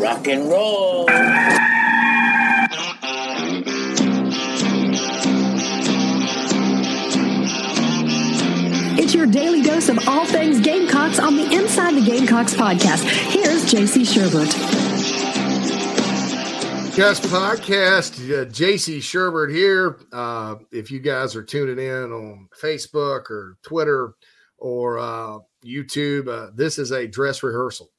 Rock and roll. It's your daily dose of all things Gamecocks on the Inside the Gamecocks podcast. Here's JC Shurburtt. Cast podcast, uh, JC Shurburtt here. Uh, if you guys are tuning in on Facebook or Twitter or uh, YouTube, uh, this is a dress rehearsal.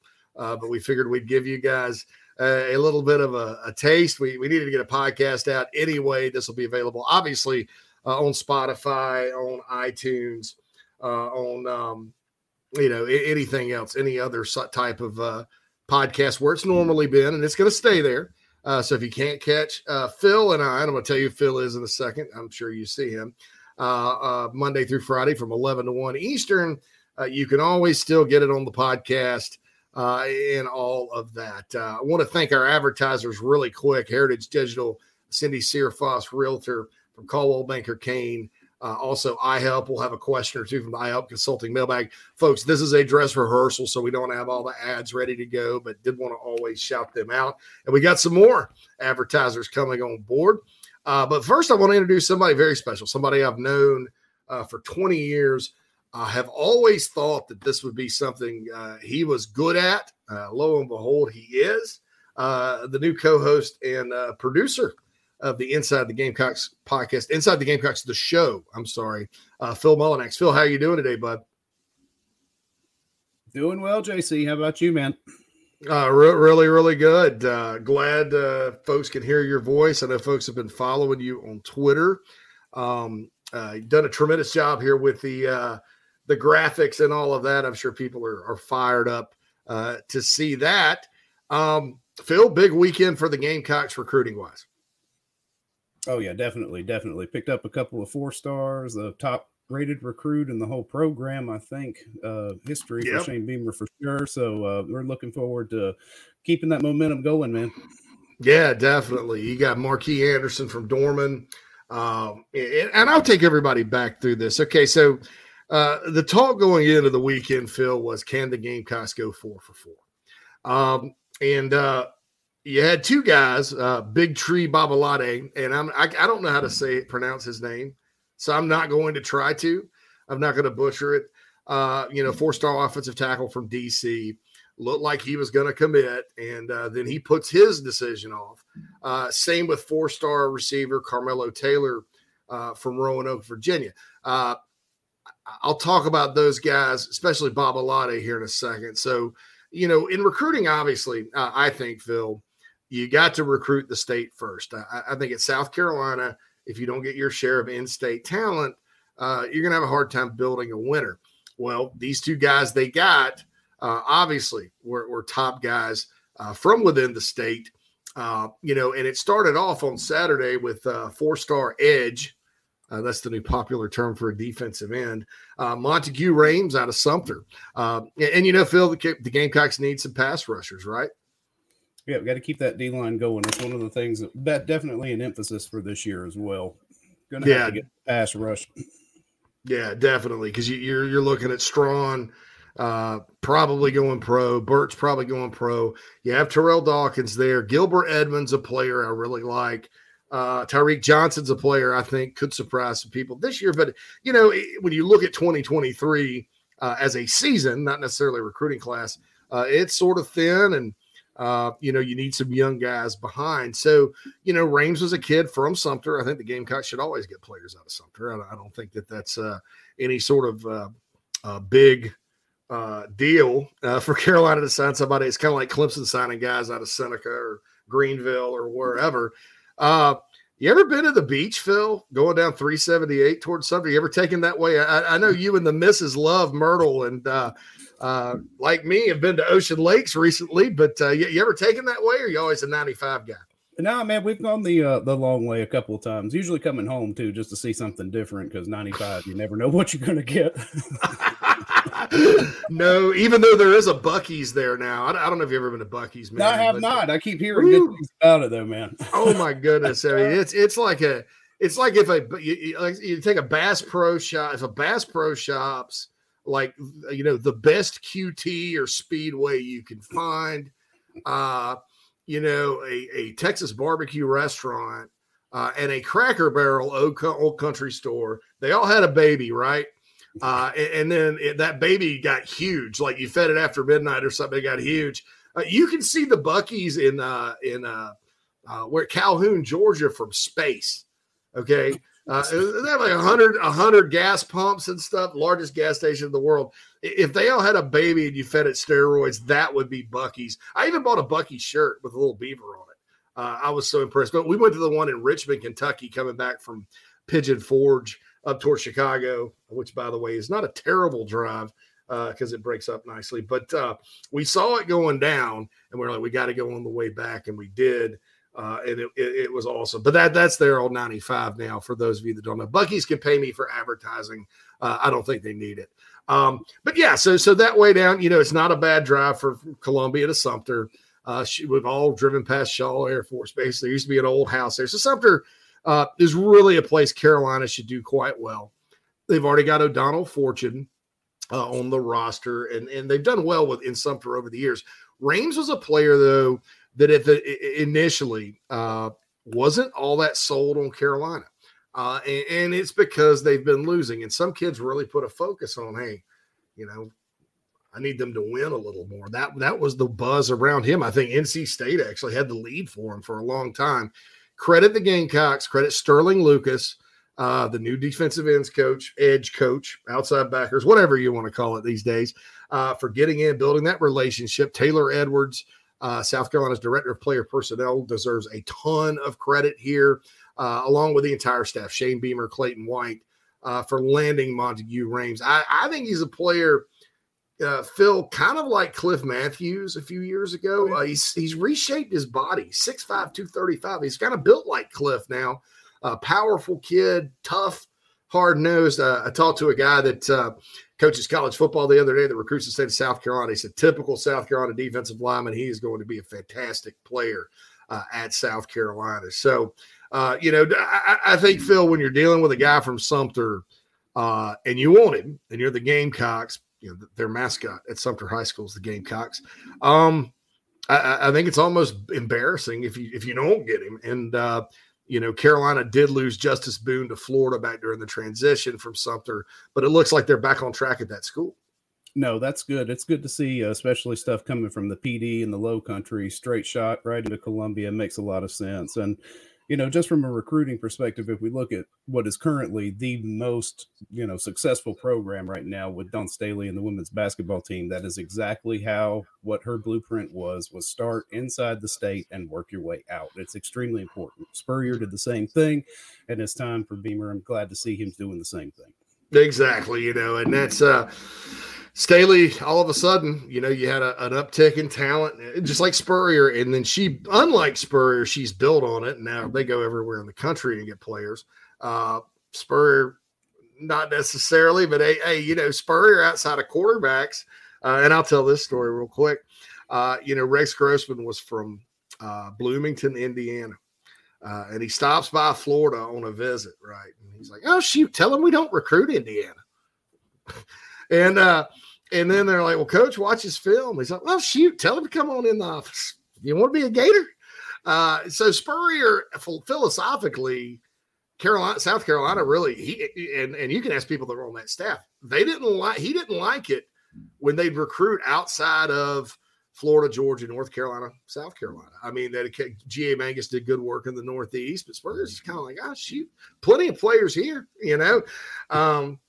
Uh, but we figured we'd give you guys a, a little bit of a, a, taste. We, we needed to get a podcast out anyway. This will be available, obviously, uh, on Spotify, on iTunes, on um, you know anything else, any other type of podcast where it's normally been, and it's going to stay there. Uh, so if you can't catch uh, Phil and I, and I'm going to tell you Phil is in a second. I'm sure you see him uh, uh Monday through Friday from 11 to 1 Eastern. Uh, you can always still get it on the podcast uh, and all of that. Uh, I want to thank our advertisers really quick Heritage Digital, Cindy Searfoss, Realtor from Coldwell Banker Caine. Uh, also, iHelp will have a question or two from iHelp Consulting mailbag. Folks, this is a dress rehearsal, so we don't have all the ads ready to go, but did want to always shout them out. And we got some more advertisers coming on board. Uh, but first, I want to introduce somebody very special, somebody I've known uh, for 20 years. I have always thought that this would be something uh, he was good at. Uh, lo and behold, he is. Uh, the new co host and producer of the Inside the Gamecocks podcast, Inside the Gamecocks, the show. I'm sorry, uh, Phil Mullinax. Phil, how are you doing today, bud? Doing well, JC. How about you, man? Uh, re- really, really good. Uh, glad uh, folks can hear your voice. I know folks have been following you on Twitter. Um, uh, you've done a tremendous job here with the uh, the graphics and all of that. I'm sure people are, are fired up uh, to see that. Um, Phil, big weekend for the Gamecocks recruiting wise. Oh yeah, definitely, definitely. Picked up a couple of four stars, the top rated recruit in the whole program, I think. Uh, history yep. for Shane Beamer for sure. So uh, we're looking forward to keeping that momentum going, man. Yeah, definitely. You got Markee Anderson from Dorman. Um, and, and, I'll take everybody back through this. Okay, so uh, the talk going into the weekend, Phil, was can the Gamecocks go four for four? Um, and uh, you had two guys, uh, Big Tree Babalade, and I'm I, I, don't know how to say it, pronounce his name, so I'm not going to try to. I'm not going to butcher it. Uh, you know, four star offensive tackle from DC looked like he was going to commit, and uh, then he puts his decision off. Uh, same with four star receiver Carmelo Taylor uh, from Roanoke, Virginia. I'll talk about those guys, especially Babalade, here in a second. So, you know, in recruiting, obviously, uh, I think Phil you got to recruit the state first. I, I, think at South Carolina, if you don't get your share of in-state talent, uh, you're going to have a hard time building a winner. Well, these two guys they got uh, obviously were, were, top guys uh, from within the state. Uh, you know, and it started off on Saturday with uh, four-star edge. Uh, that's the new popular term for a defensive end. Monteque Rhames out of Sumter. And, and, you know, Phil, the, the Gamecocks need some pass rushers, right? Yeah, we got to keep that D line going. It's one of the things that, that definitely an emphasis for this year as well. Going yeah. to get pass rush. Yeah, definitely because you, are you're looking at Strachan, uh, probably going pro. Burt's probably going pro. You have Terrell Dawkins there. Gilbert Edmonds, a player I really like. Uh, Tyreek Johnson's a player I think could surprise some people this year. But you know, when you look at 2023 uh, as a season, not necessarily a recruiting class, uh, it's sort of thin and uh, you know, you need some young guys behind. So, you know, Rhames was a kid from Sumter. I think the Gamecocks should always get players out of Sumter. I, I don't think that that's uh, any sort of uh, uh big uh, deal uh, for Carolina to sign somebody. It's kind of like Clemson signing guys out of Seneca or Greenville or wherever. You ever been to the beach, Phil, going down 378 towards Sumter? You ever taken that way? I, I know you and the missus love Myrtle and uh, like me, have been to Ocean Lakes recently, but uh, you, you, ever taken that way, or you always a 95 guy? No, man, we've gone the uh, the long way a couple of times. Usually coming home too, just to see something different. Because 95, you never know what you're going to get. no, even though there is a Buc-ee's there now. I, don't know if you've ever been to Buc-ee's, man. No, I have but, not. I keep hearing woo. good things about it, though, man. oh my goodness! I mean, it's it's like a it's like if a you, like you take a Bass Pro shop, if a Bass Pro shops like you know the best QT or speedway you can find. uh, you know, a, a Texas barbecue restaurant, uh, and a Cracker Barrel old, old country store. They all had a baby, right? Uh, and, and, then it, that baby got huge. Like you fed it after midnight or something, it got huge. Uh, you can see the Buc-ee's in uh, in uh, uh, where Calhoun, Georgia, from space. Okay, uh, they have like a hundred a hundred gas pumps and stuff. Largest gas station in the world. If they all had a baby and you fed it steroids, that would be Buc-ee's. I even bought a Buc-ee shirt with a little beaver on it. Uh, I was so impressed. But we went to the one in Richmond, Kentucky, coming back from Pigeon Forge up towards Chicago, which, by the way, is not a terrible drive because uh, it breaks up nicely. But uh, we saw it going down, and we are like, we got to go on the way back, and we did. Uh, and it, it, it, was awesome. But that that's their old 95 now. For those of you that don't know, Buc-ee's can pay me for advertising. Uh, I don't think they need it. Um, but yeah, so so that way down, you know, it's not a bad drive for Columbia to Sumter. Uh, we've all driven past Shaw Air Force Base. There used to be an old house there. So Sumter uh, is really a place Carolina should do quite well. They've already got O'Donnell Fortune uh, on the roster, and, and they've done well with in Sumter over the years. Rhames was a player, though, that if it, initially uh, wasn't all that sold on Carolina. Uh, and, and, it's because they've been losing. And some kids really put a focus on, hey, you know, I need them to win a little more. That that was the buzz around him. I think NC State actually had the lead for him for a long time. Credit the Gamecocks. Credit Sterling Lucas, uh, the new defensive ends coach, edge coach, outside backers, whatever you want to call it these days, uh, for getting in, building that relationship. Taylor Edwards, uh, South Carolina's director of player personnel, deserves a ton of credit here, uh, along with the entire staff. Shane Beamer, Clayton White, uh, for landing Monteque Rhames. I, I think he's a player uh, Phil, kind of like Cliff Matthews a few years ago. Uh, he's he's reshaped his body, 6'5", 235. He's kind of built like Cliff now. Uh, powerful kid, tough, hard nosed. Uh, I talked to a guy that uh, coaches college football the other day that recruits the state of South Carolina. He's a typical South Carolina defensive lineman. He is going to be a fantastic player uh, at South Carolina. So, uh, you know, I, I, think Phil, when you're dealing with a guy from Sumter uh, and you want him, and you're the Gamecocks you know their mascot at Sumter High School is the Gamecocks. Um, I, I, think it's almost embarrassing if you if you don't get him. And uh, you know, Carolina did lose Justice Boone to Florida back during the transition from Sumter, but it looks like they're back on track at that school. No, that's good. It's good to see, uh, especially stuff coming from the Pee Dee and the Low Country. Straight shot right into Columbia makes a lot of sense. And you know, just from a recruiting perspective, if we look at what is currently the most, you know, successful program right now with Dawn Staley and the women's basketball team, that is exactly how what her blueprint was, was start inside the state and work your way out. It's extremely important. Spurrier did the same thing, and it's time for Beamer. I'm glad to see him doing the same thing. Exactly, you know, and that's uh Staley, all of a sudden, you know, you had a, an uptick in talent, eh, just like Spurrier. And then she, unlike Spurrier, she's built on it. Now they go everywhere in the country and get players. Uh, Spurrier, not necessarily, but hey, hey, you know, Spurrier outside of quarterbacks. Uh, and I'll tell this story real quick. Uh, you know, Rex Grossman was from uh, Bloomington, Indiana. Uh, and he stops by Florida on a visit, right? And he's like, "Oh shoot, tell him we don't recruit Indiana." And uh, and then they're like, "Well, coach, watch his film." He's like, "Well, shoot, tell him to come on in the office. You want to be a Gator?" Uh, so Spurrier, philosophically, Carolina, South Carolina, really, he and and you can ask people that are on that staff. They didn't like he didn't like it when they'd recruit outside of Florida, Georgia, North Carolina, South Carolina. I mean, that G.A. Mangus did good work in the Northeast, but Spurrier's is kind of like, oh, shoot, plenty of players here, you know. Um,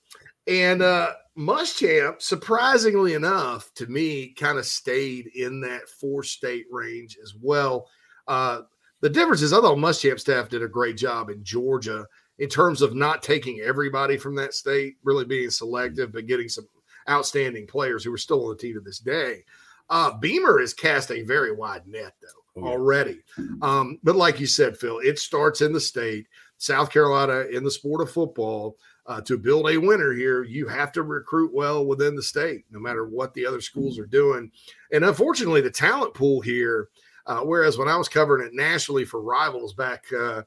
and uh, Muschamp, surprisingly enough, to me, kind of stayed in that four state range as well. Uh, the difference is, I thought Muschamp staff did a great job in Georgia in terms of not taking everybody from that state, really being selective, but getting some outstanding players who are still on the team to this day. Uh, Beamer has cast a very wide net, though, oh, already. Um, but like you said, Phil, it starts in the state. South Carolina in the sport of football uh, to build a winner here, you have to recruit well within the state, no matter what the other schools are doing. And unfortunately, the talent pool here, uh, whereas when I was covering it nationally for rivals back uh,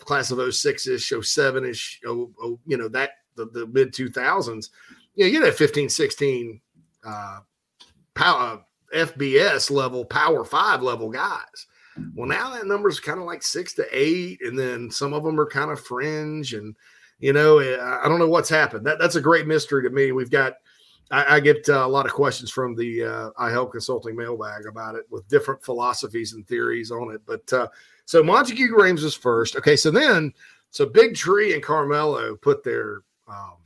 class of 06 ish, 07 ish, oh, oh, you know, that the, the mid 2000s, you know, you had 15, 16 uh, power, FBS level, Power Five level guys. Well, now that number is kind of like six to eight, and then some of them are kind of fringe, and you know, eh, I don't know what's happened. That that's a great mystery to me. We've got. I, I get uh, a lot of questions from the uh, iHelp Consulting mailbag about it with different philosophies and theories on it. But uh, so Monteque Rhames was first. Okay, so then so Big Tree and Carmelo put their um,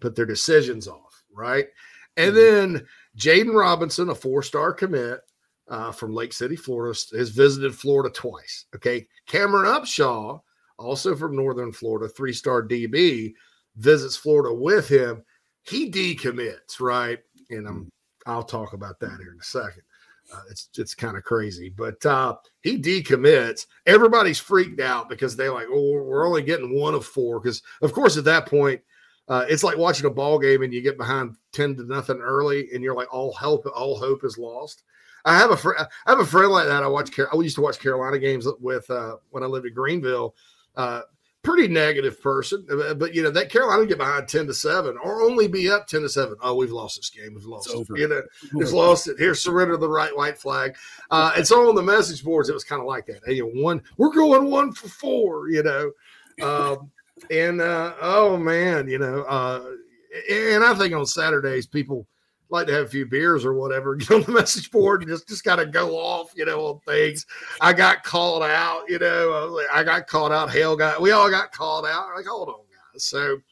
put their decisions off, right? And mm-hmm. then Jaden Robinson, a four star commit uh, from Lake City, Florida, has visited Florida twice. Okay. Cameron Upshaw, also from Northern Florida, three star DB, visits Florida with him. He decommits, right? And I'm. I'll talk about that here in a second. Uh, it's it's kind of crazy, but uh, he decommits. Everybody's freaked out because they're like, "Oh, we're only getting one of four. Because of course, at that point, uh, it's like watching a ball game and you get behind ten to nothing early, and you're like, all hope, all hope is lost. I have a fr- I have a friend like that. I watch. Car- I used to watch Carolina games with uh, when I lived in Greenville. Uh, pretty negative person, uh, but you know that Carolina get behind ten to seven or only be up ten to seven. Oh, we've lost this game. We've lost. It's it. You know, we've lost it. Here, surrender the right white flag. Uh, and so on the message boards, it was kind of like that. Hey, you know, one, we're going one for four. You know. Um, and uh, oh man, you know, uh, and I think on Saturdays people like to have a few beers or whatever, get on the message board and just just kind of go off, you know, on things. I got called out, you know, I got called out. Hell, got we all got called out. Like, hold on, guys. So.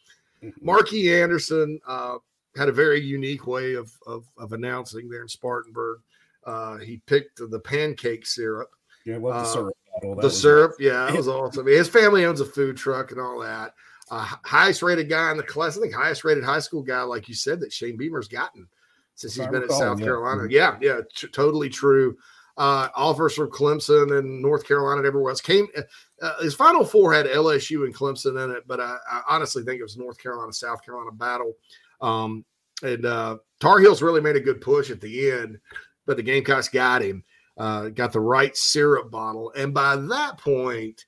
Markee Anderson uh, had a very unique way of, of of announcing there in Spartanburg. Uh, he picked the pancake syrup. Yeah, well, the uh, syrup the syrup, yeah, it was awesome. His family owns a food truck and all that. Uh, highest rated guy in the class, I think highest rated high school guy, like you said, that Shane Beamer's gotten since he's been at South Carolina. Mm-hmm. Yeah, yeah, t- totally true. Uh, offers from Clemson and North Carolina and everywhere else came. Uh, uh his final four had LSU and Clemson in it, but I, I, honestly think it was North Carolina South Carolina battle. Um, and uh, Tar Heels really made a good push at the end, but the Gamecocks got him uh, got the right syrup bottle. And by that point,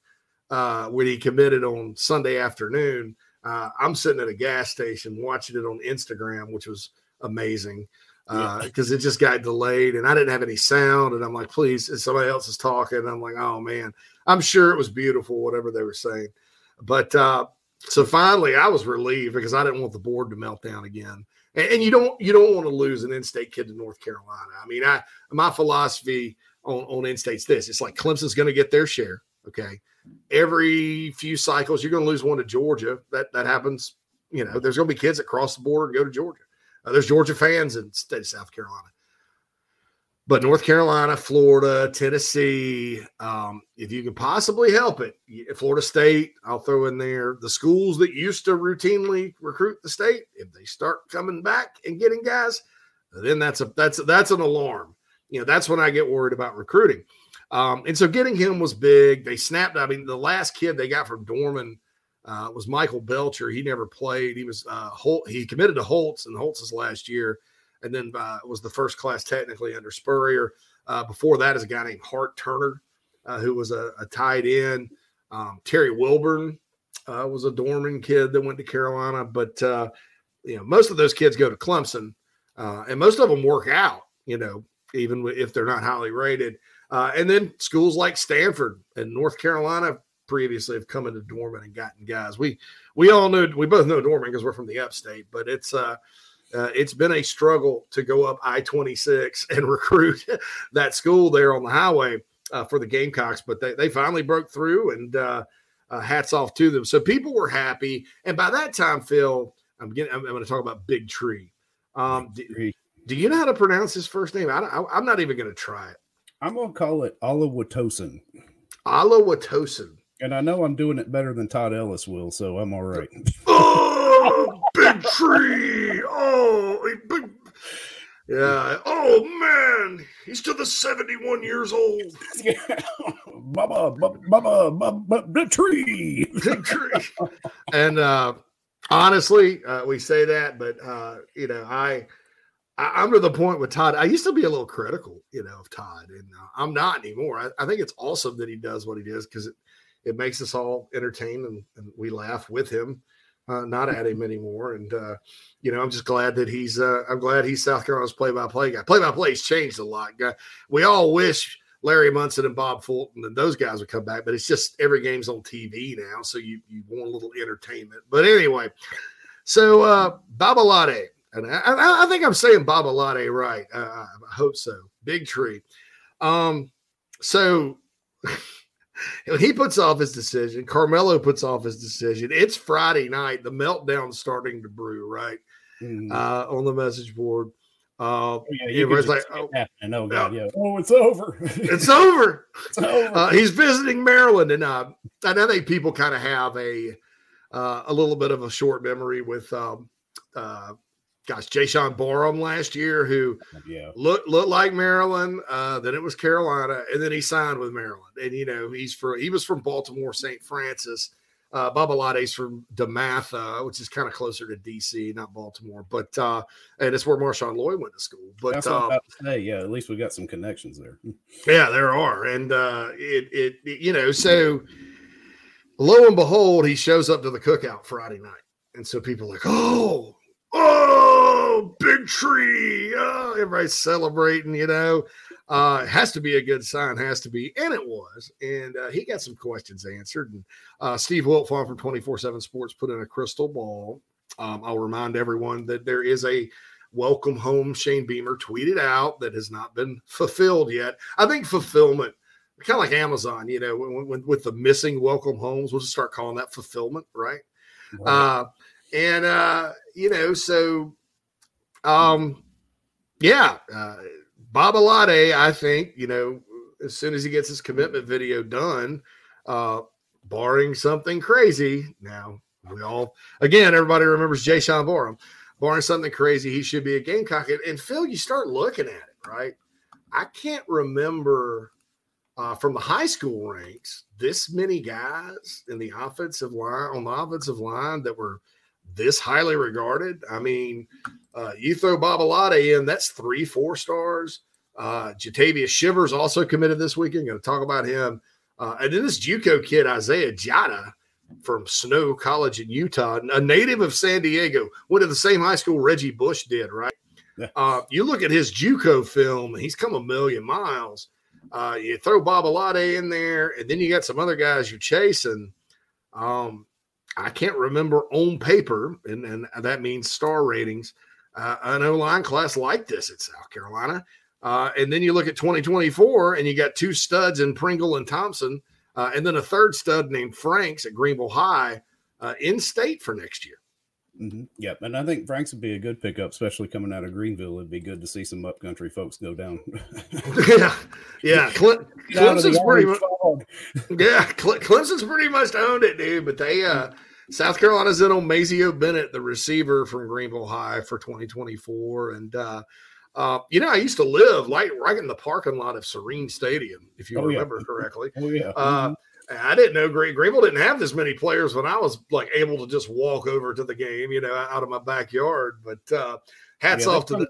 uh, when he committed on Sunday afternoon, uh, I'm sitting at a gas station watching it on Instagram, which was amazing because uh, it just got delayed and I didn't have any sound. And I'm like, please, somebody else is talking. And I'm like, oh man, I'm sure it was beautiful, whatever they were saying. But uh, so finally, I was relieved because I didn't want the board to melt down again. And, and you don't you don't want to lose an in-state kid to North Carolina. I mean, I my philosophy on on in-state's this: it's like Clemson's going to get their share. Okay, every few cycles you're going to lose one to Georgia. That that happens. You know, there's going to be kids that cross the border and go to Georgia. Uh, there's Georgia fans in state of South Carolina but North Carolina, Florida, Tennessee, um, if you can possibly help it, Florida State, I'll throw in there the schools that used to routinely recruit the state. If they start coming back and getting guys, then that's a that's that's an alarm. You know, that's when I get worried about recruiting. Um, and so getting him was big. They snapped. I mean, the last kid they got from Dorman uh, was Michael Belcher. He never played. He was uh, Holt. He committed to Holtz, and Holtz's last year and then uh, was the first class technically under Spurrier. Uh, before that is a guy named Hart Turner, uh, who was a, a tight end. Um, Terry Wilburn uh, was a Dorman kid that went to Carolina, but uh, you know most of those kids go to Clemson, uh, and most of them work out. You know, even if they're not highly rated. and then schools like Stanford and North Carolina previously have come into Dorman and gotten guys. We we all know we both know Dorman because we're from the upstate, but it's uh uh, it's been a struggle to go up I 26 and recruit that school there on the highway uh, for the Gamecocks, but they, they finally broke through and uh, uh hats off to them. So people were happy. And by that time, Phil, I'm getting, I'm, I'm going to talk about Big Tree. Um, do, do, you know how to pronounce his first name? I, am not even going to try it. I'm going to call it Oluwatosin. Oluwatosin. And I know I'm doing it better than Todd Ellis will, so I'm all right. big tree. Oh, big. Yeah. Oh man, he's to the 71 years old. Bubba, Bubba, Bubba, the tree. Big tree. and uh, honestly, uh, we say that, but uh, you know, I, I am to the point with Todd. I used to be a little critical, you know, of Todd, and uh, I'm not anymore. I, I, think it's awesome that he does what he does because it it makes us all entertain and, and we laugh with him. Uh, not at him anymore. And uh, you know, I'm just glad that he's. Uh, I'm glad he's South Carolina's play-by-play guy. Play-by-play's changed a lot. Guy. We all wish Larry Munson and Bob Fulton and those guys would come back, but it's just every game's on TV now, so you you want a little entertainment. But anyway, so uh, Babalade, and I, I, think I'm saying Babalade right. Uh, I hope so. Big tree. Um, so. He puts off his decision, Carmelo puts off his decision. It's Friday night. The meltdown's starting to brew, right? Mm-hmm. Uh, on the message board. Uh, oh, yeah, everybody's like, oh, oh, God, yeah. oh, it's over. it's over. it's over. Uh, he's visiting Maryland, and uh, and I think people kind of have a uh, a little bit of a short memory with um, uh, gosh, Jaishawn Barham last year, who yeah. looked looked like Maryland. Uh, then it was Carolina, and then he signed with Maryland. And you know, he's from he was from Baltimore, St. Frances. Uh, Babalade's from DeMatha, which is kind of closer to DC, not Baltimore, but uh, and it's where Marshawn Lloyd went to school. But That's about to say, yeah, at least we got some connections there. yeah, there are, and uh, it, it, it you know, so lo and behold, he shows up to the cookout Friday night, and so people are like, oh, oh, big tree. Oh, everybody's celebrating, you know. Uh, has to be a good sign, has to be. And it was. And uh, he got some questions answered. And uh, Steve Wiltfong from 24 7 Sports put in a crystal ball. Um, I'll remind everyone that there is a welcome home Shane Beamer tweeted out that has not been fulfilled yet. I think fulfillment, kind of like Amazon, you know, when, when, with the missing welcome homes, we'll just start calling that fulfillment, right? right. Uh, and uh, you know, so um, yeah, uh, Babalade, I think, you know, as soon as he gets his commitment video done, uh, barring something crazy. Now we all again, everybody remembers Jaishawn Barham. Barring something crazy, he should be a Gamecock. And, and Phil, you start looking at it, right? I can't remember uh, from the high school ranks this many guys in the offensive line on the offensive line that were this highly regarded. I mean, uh, you throw Babalade in, that's three, four stars. Uh, Jatavius Shivers also committed this weekend. Going to talk about him. Uh, and then this JUCO kid, Isaiah Jada from Snow College in Utah, a native of San Diego, went to the same high school Reggie Bush did, right? Yeah. Uh, you look at his JUCO film, he's come a million miles. Uh, you throw Babalade in there, and then you got some other guys you're chasing. Um, I can't remember on paper, and, and that means star ratings, uh, an O line class like this at South Carolina. Uh, and then you look at 2024 and you got two studs in Pringle and Thompson, uh, and then a third stud named Franks at Greenville High uh, in state for next year. Mm-hmm. Yep, and I think Franks would be a good pickup, especially coming out of Greenville. It'd be good to see some upcountry folks go down. yeah, yeah. Cle- Clemson's pretty much. yeah, Cle- Clemson's pretty much owned it, dude. But they, uh, South Carolina's in on Mazeo Bennett, the receiver from Greenville High for 2024. And, uh, uh, you know, I used to live like right in the parking lot of Sirrine Stadium, if you oh, remember yeah. correctly. Oh, yeah. Uh, mm-hmm. I didn't know Green, Greenville didn't have this many players when I was like able to just walk over to the game, you know, out of my backyard. But uh, hats yeah, off to the,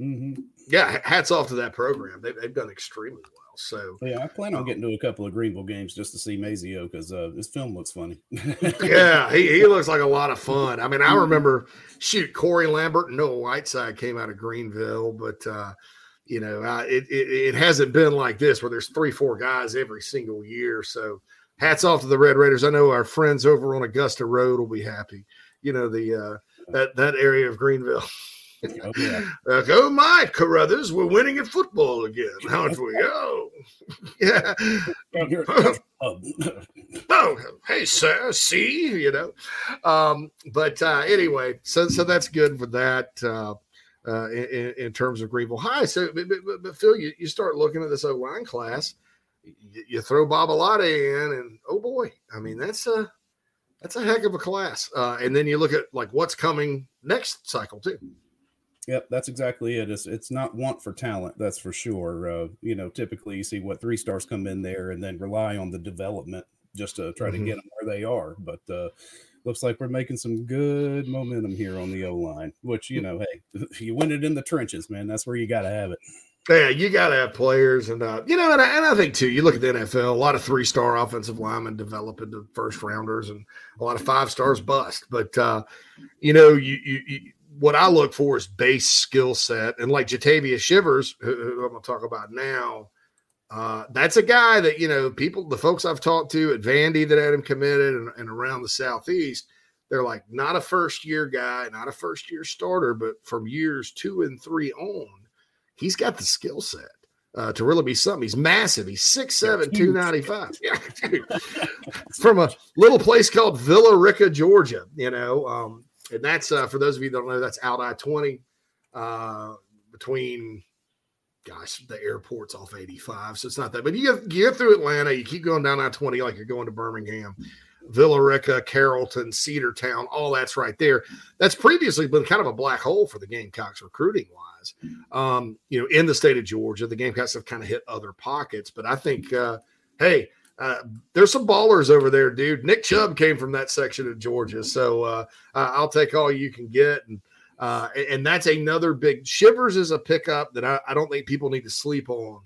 mm-hmm. yeah, hats off to that program. They, they've done extremely well. So yeah, I plan on getting to a couple of Greenville games just to see Mazeo because uh, this film looks funny. yeah, he, he looks like a lot of fun. I mean, I mm-hmm. remember shoot Corey Lambert and Noah Whiteside came out of Greenville, but uh, you know, uh, it, it it hasn't been like this where there's three four guys every single year. So hats off to the Red Raiders. I know our friends over on Augusta Road will be happy. You know the uh, that that area of Greenville. Oh, yeah. Like, oh my, Carruthers, we're winning at football again. How'd we go? yeah. oh, hey, sir, see, you know. Um, but uh, anyway, so so that's good for that uh, uh, in, in, terms of Greenville High. So, but, but, but Phil, you, you start looking at this O line class, you, you throw Babalade in, and oh boy, I mean that's a that's a heck of a class. Uh, and then you look at like what's coming next cycle too. Yep, that's exactly it. It's it's not want for talent, that's for sure. Uh, you know, typically you see what three stars come in there and then rely on the development just to try mm-hmm. to get them where they are. But uh, looks like we're making some good momentum here on the O line. Which you know, hey, you win it in the trenches, man. That's where you got to have it. Yeah, you got to have players, and uh, you know, and I, and I, think too. You look at the NFL; a lot of three-star offensive linemen develop into first rounders, and a lot of five stars bust. But uh, you know, you, you, you, what I look for is base skill set, and like Jatavia Shivers, who, I'm going to talk about now. Uh, that's a guy that you know people, the folks I've talked to at Vandy that had him committed, and, and around the southeast, they're like not a first-year guy, not a first-year starter, but from years two and three on he's got the skill set uh, to really be something. He's massive. He's 6'7, 295. Yeah. From a little place called Villa Rica, Georgia, you know. Um, and that's uh, for those of you that don't know, that's out I 20 uh, between, gosh, the airport's off 85. So it's not that, but you get, through Atlanta, you keep going down I 20 like you're going to Birmingham. Villa Rica, Carrollton, Cedartown, all that's right there. That's previously been kind of a black hole for the Gamecocks recruiting wise. Um, you know, in the state of Georgia, the Gamecocks have kind of hit other pockets, but I think, uh, hey, uh, there's some ballers over there, dude. Nick Chubb came from that section of Georgia, so uh, I'll take all you can get, and uh, and that's another big. Shivers is a pickup that I, I don't think people need to sleep on.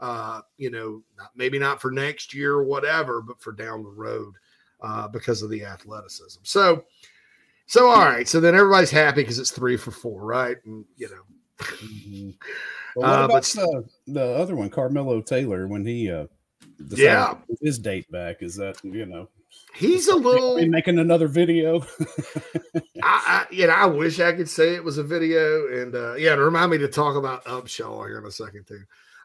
Uh, you know, not, maybe not for next year or whatever, but for down the road uh, because of the athleticism. So, so all right. So then everybody's happy because it's three for four, right? And you know, mm-hmm. well, uh, but the, the other one, Carmelo Taylor, when he uh, yeah his date back, is that you know he's a little making another video. I, I, you know, I wish I could say it was a video, and uh, yeah, remind me to talk about Upshaw here in a second too.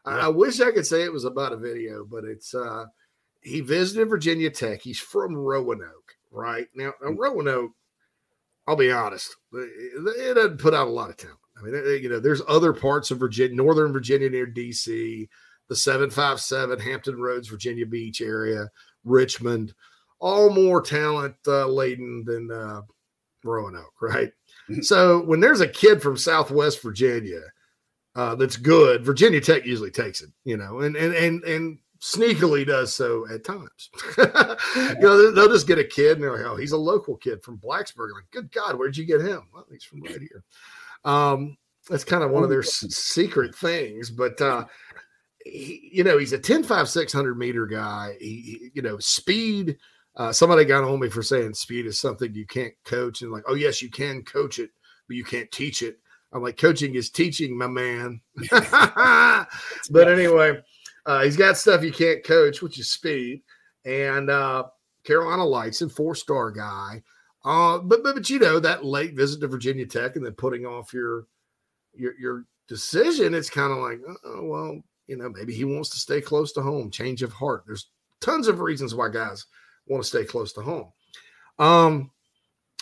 Yeah. I, I wish I could say it was about a video, but it's uh he visited Virginia Tech. He's from Roanoke, right? Now, mm. Roanoke, I'll be honest, it doesn't put out a lot of talent. I mean, you know, there's other parts of Virginia, Northern Virginia near DC, the 757, Hampton Roads, Virginia Beach area, Richmond, all more talent uh, laden than uh, Roanoke, right? Mm-hmm. so when there's a kid from Southwest Virginia uh, that's good, Virginia Tech usually takes it, you know, and and and and sneakily does so at times. you know, they'll just get a kid and they're like, oh, he's a local kid from Blacksburg. Like, good God, where'd you get him? Well, he's from right here. Um, that's kind of one of their s- secret things, but uh, he, you know, he's a 10, 5, 600 meter guy. He, he you know, speed. Uh, somebody got on me for saying speed is something you can't coach, and like, oh yes, you can coach it, but you can't teach it. I'm like, coaching is teaching, my man. but anyway, uh, he's got stuff you can't coach, which is speed. And uh, Carolina Lights and four star guy. Uh, but, but but you know that late visit to Virginia Tech and then putting off your your your decision, it's kind of like, oh well, you know, maybe he wants to stay close to home, change of heart. There's tons of reasons why guys want to stay close to home. Um,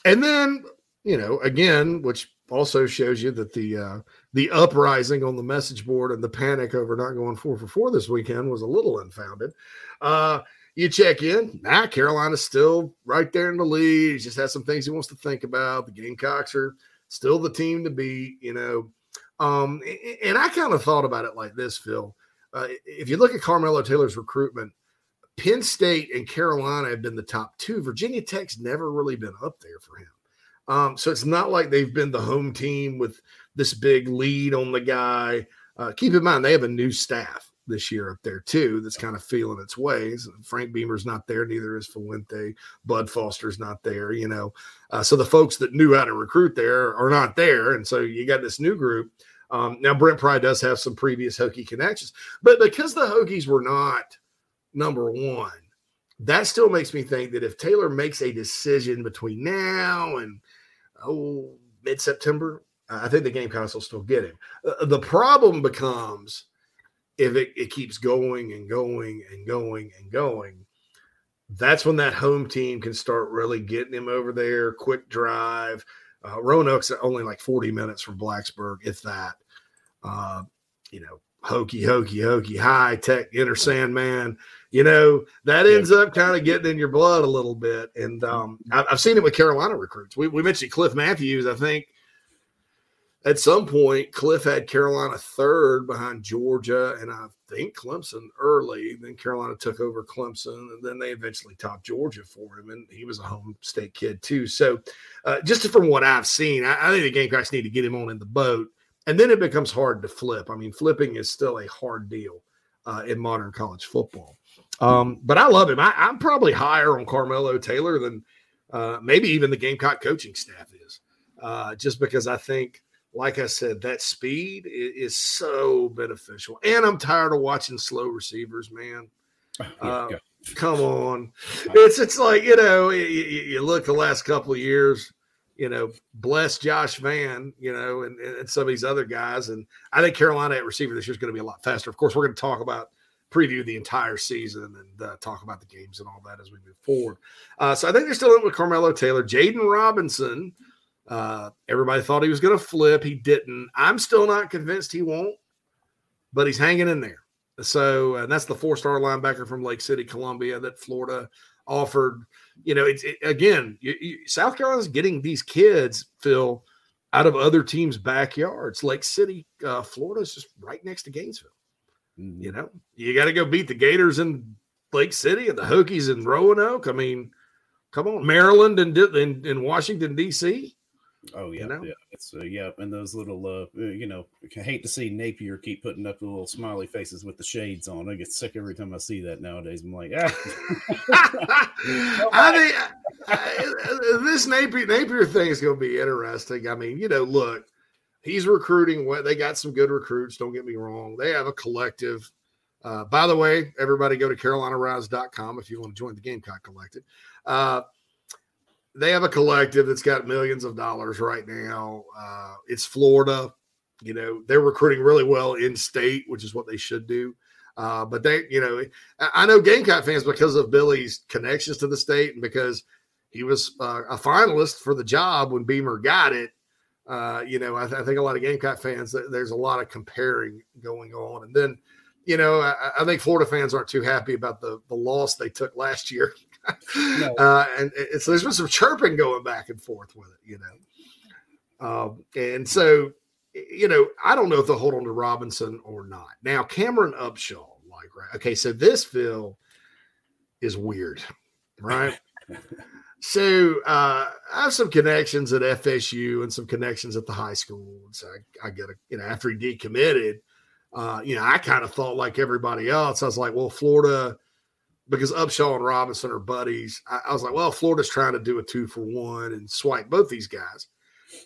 and then you know, again, which also shows you that the uh, the uprising on the message board and the panic over not going four for four this weekend was a little unfounded. Uh, you check in, nah, Carolina's still right there in the lead. He just has some things he wants to think about. The Gamecocks are still the team to beat, you know. Um, and I kind of thought about it like this, Phil. Uh, if you look at Carmelo Taylor's recruitment, Penn State and Carolina have been the top two. Virginia Tech's never really been up there for him. Um, so it's not like they've been the home team with this big lead on the guy. Uh, keep in mind, they have a new staff this year up there too that's kind of feeling its ways. Frank Beamer's not there, neither is Fuente. Bud Foster's not there, you know. Uh, so the folks that knew how to recruit there are not there. And so you got this new group. Um, now, Brent Pry does have some previous Hokie connections, but because the Hokies were not number one, that still makes me think that if Taylor makes a decision between now and oh mid September, I think the Gamecocks will still get him. Uh, the problem becomes if it, it keeps going and going and going and going. That's when that home team can start really getting him over there. Quick drive. Uh, Roanoke's only like 40 minutes from Blacksburg, if that. Uh, you know, Hokie, Hokie, Hokie, high tech Enter Sandman you know, that ends yeah. up kind of getting in your blood a little bit. And um, I, have seen it with Carolina recruits. We, we mentioned Cliff Matthews. I think at some point, Cliff had Carolina third behind Georgia, and I think Clemson early. Then Carolina took over Clemson, and then they eventually topped Georgia for him. And he was a home state kid, too. So, uh, just from what I've seen, I, I think the Gamecocks need to get him on in the boat and then it becomes hard to flip. I mean, flipping is still a hard deal uh, in modern college football. Um, but I love him. I, am probably higher on Carmelo Taylor than uh, maybe even the Gamecock coaching staff is, uh, just because I think, like I said, that speed is, is, so beneficial. And I'm tired of watching slow receivers, man. Uh, come on, it's it's like you know you, you look the last couple of years you know, bless Josh Vann, you know, and, and some of these other guys. And I think Carolina at receiver this year is going to be a lot faster. Of course, we're going to talk about preview the entire season and uh, talk about the games and all that as we move forward. Uh, so I think they're still in with Carmelo Taylor, Jaden Robinson. Uh, everybody thought he was going to flip. He didn't. I'm still not convinced he won't, but he's hanging in there. So, and that's the four star linebacker from Lake City, Columbia, that Florida offered you know, it's it, again, you, you, South Carolina's getting these kids, Phil, out of other teams' backyards. Lake City, uh, Florida is just right next to Gainesville. Mm-hmm. You know, you got to go beat the Gators in Lake City and the Hokies in Roanoke. I mean, come on, Maryland and in, in Washington D.C. Oh yeah, you know? yeah, it's uh, yeah, and those little uh, uh you know, I hate to see Napier keep putting up the little smiley faces with the shades on. I get sick every time I see that nowadays. I'm like, ah. I uh, this Napier Napier thing is going to be interesting. I mean, you know, look, he's recruiting. What they got some good recruits. Don't get me wrong. They have a collective. Uh, by the way, everybody go to CarolinaRise.com if you want to join the Gamecock Collective. Uh, they have a collective that's got millions of dollars right now. Uh, it's Florida. You know, they're recruiting really well in state, which is what they should do. Uh, but they, you know, I know Gamecock fans because of Billy's connections to the state and because he was uh, a finalist for the job when Beamer got it. Uh, you know, I, th- I, think a lot of Gamecock fans, there's a lot of comparing going on. And then, you know, I, I think Florida fans aren't too happy about the the loss they took last year no. uh, and, and, so there's been some chirping going back and forth with it, you know. Um, and so, you know, I don't know if they'll hold on to Robinson or not. Now, Cameron Upshaw, like, right? Okay, so this Phil is weird, right? so uh, I have some connections at FSU and some connections at the high school. And so I, I get a, you know, after he decommitted, uh, you know, I kind of thought like everybody else. I was like, well, Florida because Upshaw and Robinson are buddies. I, I, was like, well, Florida's trying to do a two for one and swipe both these guys.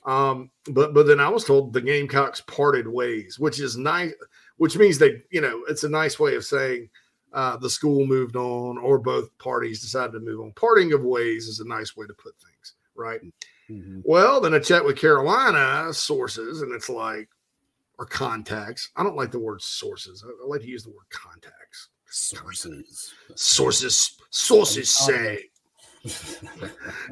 Um, but but then I was told the Gamecocks parted ways, which is nice, which means they, you know, it's a nice way of saying uh, the school moved on or both parties decided to move on. Parting of ways is a nice way to put things, right? Mm-hmm. Well, then I checked with Carolina sources, and it's like, or contacts. I don't like the word sources. I, I like to use the word contacts Sources. Sources. Sources say.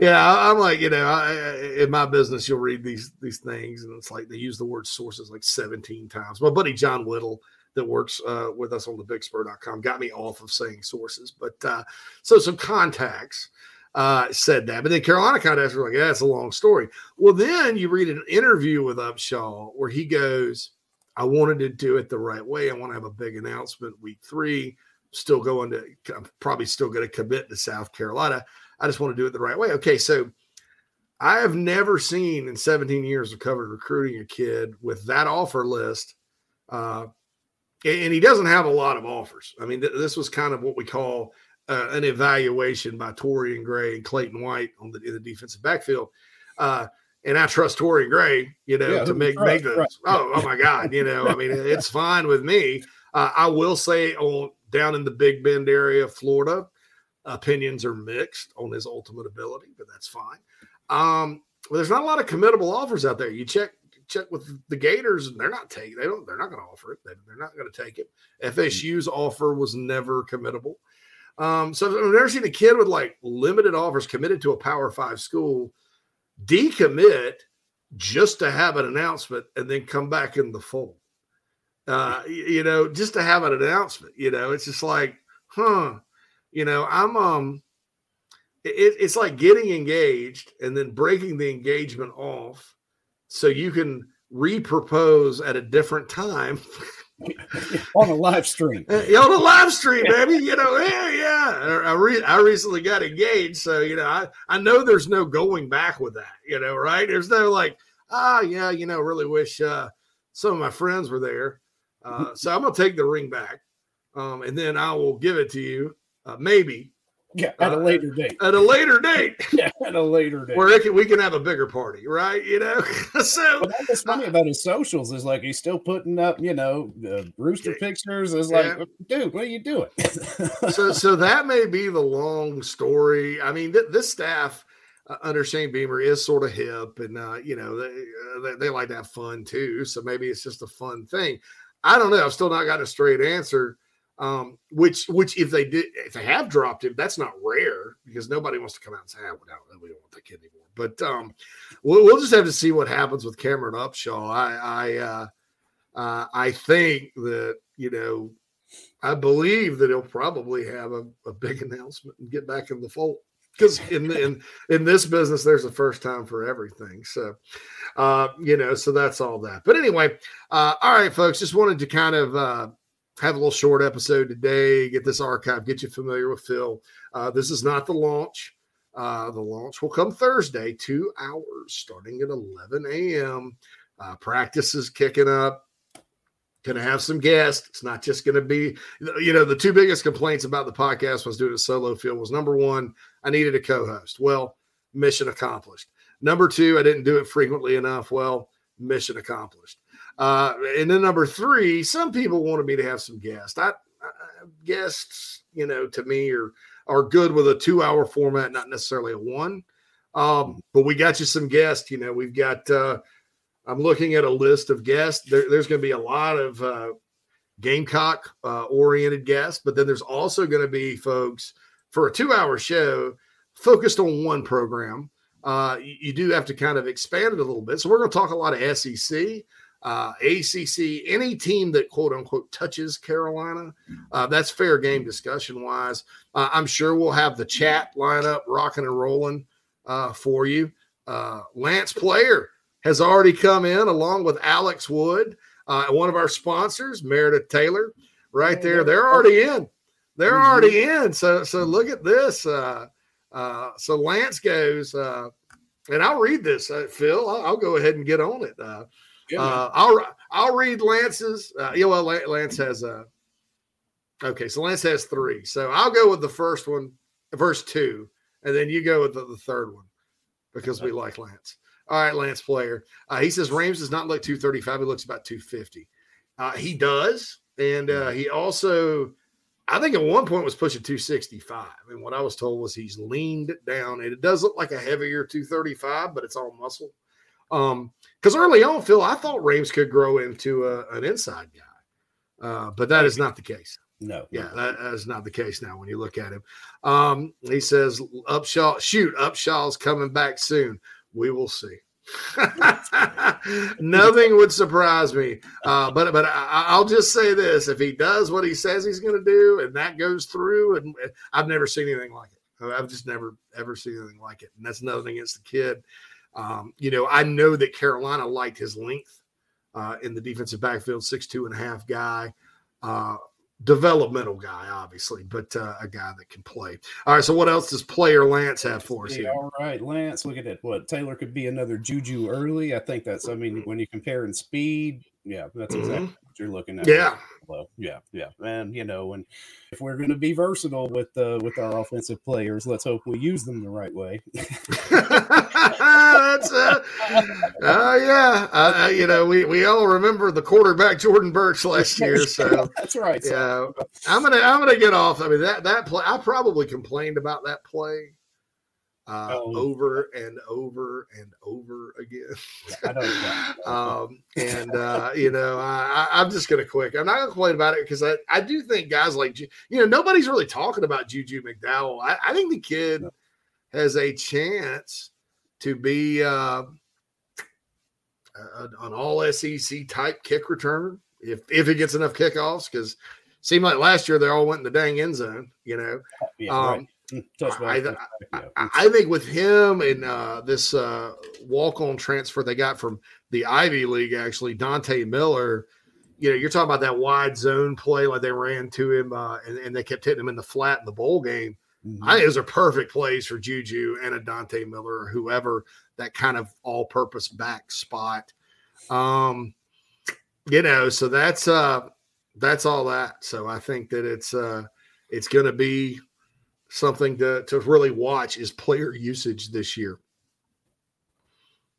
yeah, I'm like, you know, I, in my business, you'll read these these things, and it's like they use the word sources like 17 times. My buddy John Whittle, that works uh, with us on the bigspur.com, got me off of saying sources. But uh, so some contacts uh, said that. But then Carolina contacts were like, yeah, it's a long story. Well, then you read an interview with Upshaw where he goes, I wanted to do it the right way. I want to have a big announcement week three still going to I'm probably still going to commit to South Carolina. I just want to do it the right way. Okay, so I have never seen in 17 years of covered recruiting a kid with that offer list. Uh, and he doesn't have a lot of offers. I mean, th- this was kind of what we call uh, an evaluation by Torian Gray and Clayton White on the, in the defensive backfield. Uh, and I trust Torian Gray, you know, yeah, to make make those. Right. Oh, oh my God, you know, I mean, it's fine with me. Uh, I will say on down in the Big Bend area, of Florida. Opinions are mixed on his ultimate ability, but that's fine. Um, well, there's not a lot of committable offers out there. You check check with the Gators, and they're not taking. They don't. They're not going to offer it. They, are not going to take it. FSU's offer was never committable. Um, so I've never seen a kid with like limited offers committed to a Power Five school decommit just to have an announcement and then come back in the fold uh, you know, just to have an announcement, you know, it's just like, huh, you know, I'm, um, it, it's like getting engaged and then breaking the engagement off so you can repropose at a different time on a live stream. On a live stream, baby. You know, yeah, yeah. I, re- I recently got engaged, so you know, I I know there's no going back with that. You know, right? There's no like, ah, yeah, you know, really wish uh, some of my friends were there. Uh, so I'm gonna take the ring back, um, and then I will give it to you, uh, maybe yeah, at a uh, later date. At a later date. yeah, at a later date. Where can, we can have a bigger party, right? You know. so but what's funny about his socials is like he's still putting up, you know, the rooster pictures. Is like, yeah. dude, what are you doing? so, so that may be the long story. I mean, th- this staff uh, under Shane Beamer is sort of hip, and uh, you know, they, uh, they they like to have fun too. So maybe it's just a fun thing. I don't know. I've still not got a straight answer um, which which if they did if they have dropped him, that's not rare because nobody wants to come out and say, oh, we, don't, we don't want that kid anymore. But um, we'll, we'll, just have to see what happens with Cameron Upshaw. I I uh, uh, I think that you know I believe that he'll probably have a, a big announcement and get back in the fold because in, in in this business there's a first time for everything so uh you know so that's all that but anyway uh all right folks just wanted to kind of uh have a little short episode today, get this archive, get you familiar with Phil. Uh, this is not the launch. Uh, the launch will come Thursday, two hours starting at 11 a.m. Uh, practice is kicking up. Going to have some guests. It's not just going to be, you know, the two biggest complaints about the podcast was doing a solo feel was number one, I needed a co host. Well, mission accomplished. Number two, I didn't do it frequently enough. Well, mission accomplished. Uh, and then number three, some people wanted me to have some guests. I, I guests, you know, to me are are good with a two hour format, not necessarily a one. Um, but we got you some guests. You know, we've got. Uh, I'm looking at a list of guests. There, there's going to be a lot of uh, Gamecock uh, oriented guests, but then there's also going to be folks for a two hour show focused on one program. Uh, you, you, do have to kind of expand it a little bit. So we're going to talk a lot of SEC uh, ACC, any team that quote unquote touches Carolina, uh, that's fair game discussion wise. Uh, I'm sure we'll have the chat line up rocking and rolling uh, for you. Uh, Lance Player has already come in along with Alex Wood, uh, one of our sponsors, Meredith Taylor, right there. They're already in. They're mm-hmm. already in. So so look at this. so Lance goes, and I'll read this, Phil. I'll, I'll, go ahead and get on it. Uh, I'll I'll read Lance's. Uh, yeah, well, Lance has a. Okay, so Lance has three. So I'll go with the first one, verse two, and then you go with the, the third one because we like Lance. All right, Lance player. Uh, he says Rhames does not look 235. He looks about 250. Uh, he does. And uh, he also, I think at one point was pushing 265. And what I was told was he's leaned down. And it does look like a heavier 235, but it's all muscle. Um, because early on, Phil, I thought Rhames could grow into a, an inside guy, uh, but that is not the case. No, yeah, that is not the case now when you look at him. Um, he says Upshaw, shoot, Upshaw's coming back soon. We will see. Nothing would surprise me, uh, but but I, will just say this: if he does what he says he's going to do, and that goes through, and I've never seen anything like it. I've just never ever seen anything like it, and that's nothing against the kid. Um, you know, I know that Carolina liked his length uh, in the defensive backfield, six two and a half guy, uh, developmental guy, obviously, but uh, a guy that can play. All right, so what else does player Lance have for us here? All right, Lance, look at it. What Taylor could be another Juju early. I think that's. I mean, when you compare in speed, yeah, that's exactly mm-hmm. what you're looking at. Yeah, well, yeah, yeah, and you know, and if we're going to be versatile with uh, with our offensive players, let's hope we use them the right way. That's uh, uh yeah, uh, you know, we we all remember the quarterback Jordan Burch last year, so that's right. Yeah, I'm gonna I'm gonna get off. I mean that that play, I probably complained about that play uh, oh. over and over and over again. um, and uh, you know, I, am just going to quick. I'm not going to complain about it because I, I do think guys like you know nobody's really talking about Juju McDowell. I, I think the kid no. has a chance to be uh, an all SEC type kick returner if if he gets enough kickoffs because. Seemed like last year they all went in the dang end zone, you know. Yeah, um, right. I, I, I, think with him and uh, this uh, walk-on transfer they got from the Ivy League, actually Dante Miller, you know, you're talking about that wide zone play like they ran to him uh, and, and, they kept hitting him in the flat in the bowl game. Mm-hmm. I think those are perfect plays for Juju and a Dante Miller or whoever that kind of all-purpose back spot. Um, you know, so that's uh that's all that. So I think that it's uh it's going to be something to to really watch is player usage this year.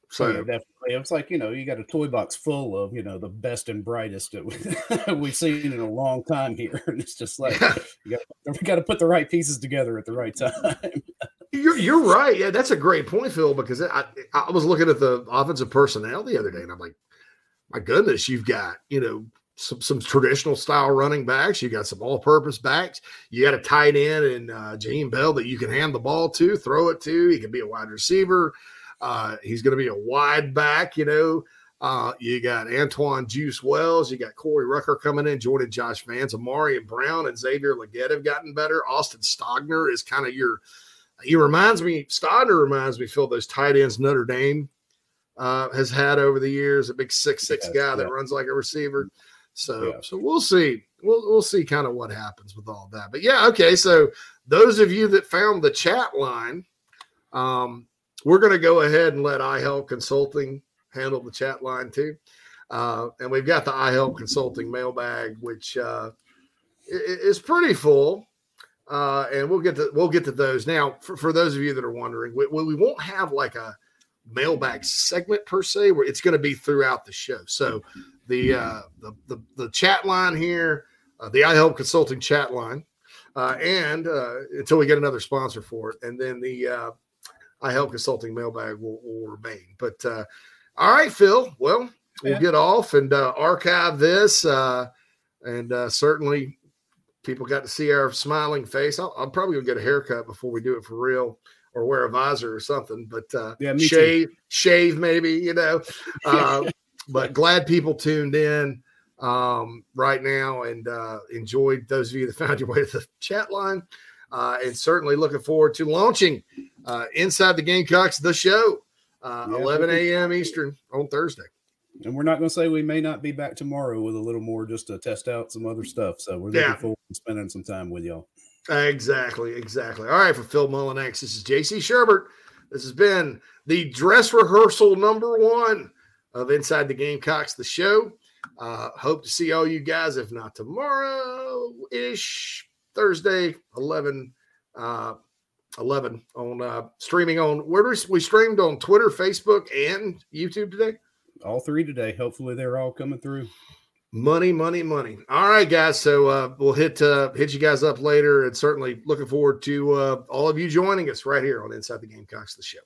So yeah, definitely, it's like you know you got a toy box full of you know the best and brightest that we, have seen in a long time here, and it's just like yeah. got, we got to put the right pieces together at the right time. you're you're right. Yeah, that's a great point, Phil. Because I I was looking at the offensive personnel the other day, and I'm like, my goodness, you've got you know some some traditional style running backs. You got some all purpose backs. You got a tight end and uh, Jaheim Bell that you can hand the ball to, throw it to. He can be a wide receiver. Uh, he's going to be a wide back, you know. Uh, you got Antwane Juice Wells. You got Corey Rucker coming in, joining Josh Vann. Ahmarean Brown and Xavier Legette have gotten better. Austin Stogner is kind of your, he reminds me, Stogner reminds me, Phil, those tight ends Notre Dame uh, has had over the years, a big six six yes, guy yeah. that runs like a receiver. So, yeah. so we'll see. We'll we'll see kind of what happens with all that. But yeah, okay. So those of you that found the chat line, um, we're going to go ahead and let iHelp Consulting handle the chat line too. Uh, and we've got the iHelp Consulting mailbag, which uh, is pretty full. Uh, and we'll get to we'll get to those now. For, for those of you that are wondering, we, we won't have like a mailbag segment per se, where it's going to be throughout the show. So the uh, the, the, the chat line here, uh, the iHelp Consulting chat line, uh, and uh, until we get another sponsor for it, and then the uh, iHelp Consulting mailbag will, will remain. But uh, all right, Phil. Well, we'll yeah. get off and uh, archive this, uh, and uh, certainly people got to see our smiling face. i am probably gonna get a haircut before we do it for real, or wear a visor or something. But uh, yeah, shave, too. shave maybe, you know. Uh, but glad people tuned in um, right now and uh, enjoyed those of you that found your way to the chat line. Uh, and certainly looking forward to launching uh, Inside the Gamecocks, the show, uh, yeah, 11 a.m. Eastern on Thursday. And we're not going to say we may not be back tomorrow with a little more just to test out some other stuff. So we're looking yeah. forward to spending some time with y'all. Exactly, exactly. All right, for Phil Mullinax, this is JC Shurburtt. This has been the dress rehearsal number one of Inside the Gamecocks, the show. Uh, hope to see all you guys, if not tomorrow ish, Thursday, 11, uh, 11 on uh, streaming on where do we, we streamed on Twitter, Facebook, and YouTube today? All three today. Hopefully they're all coming through. Money, money, money. All right, guys. So uh, we'll hit uh, hit you guys up later, and certainly looking forward to uh, all of you joining us right here on Inside the Gamecocks, the show.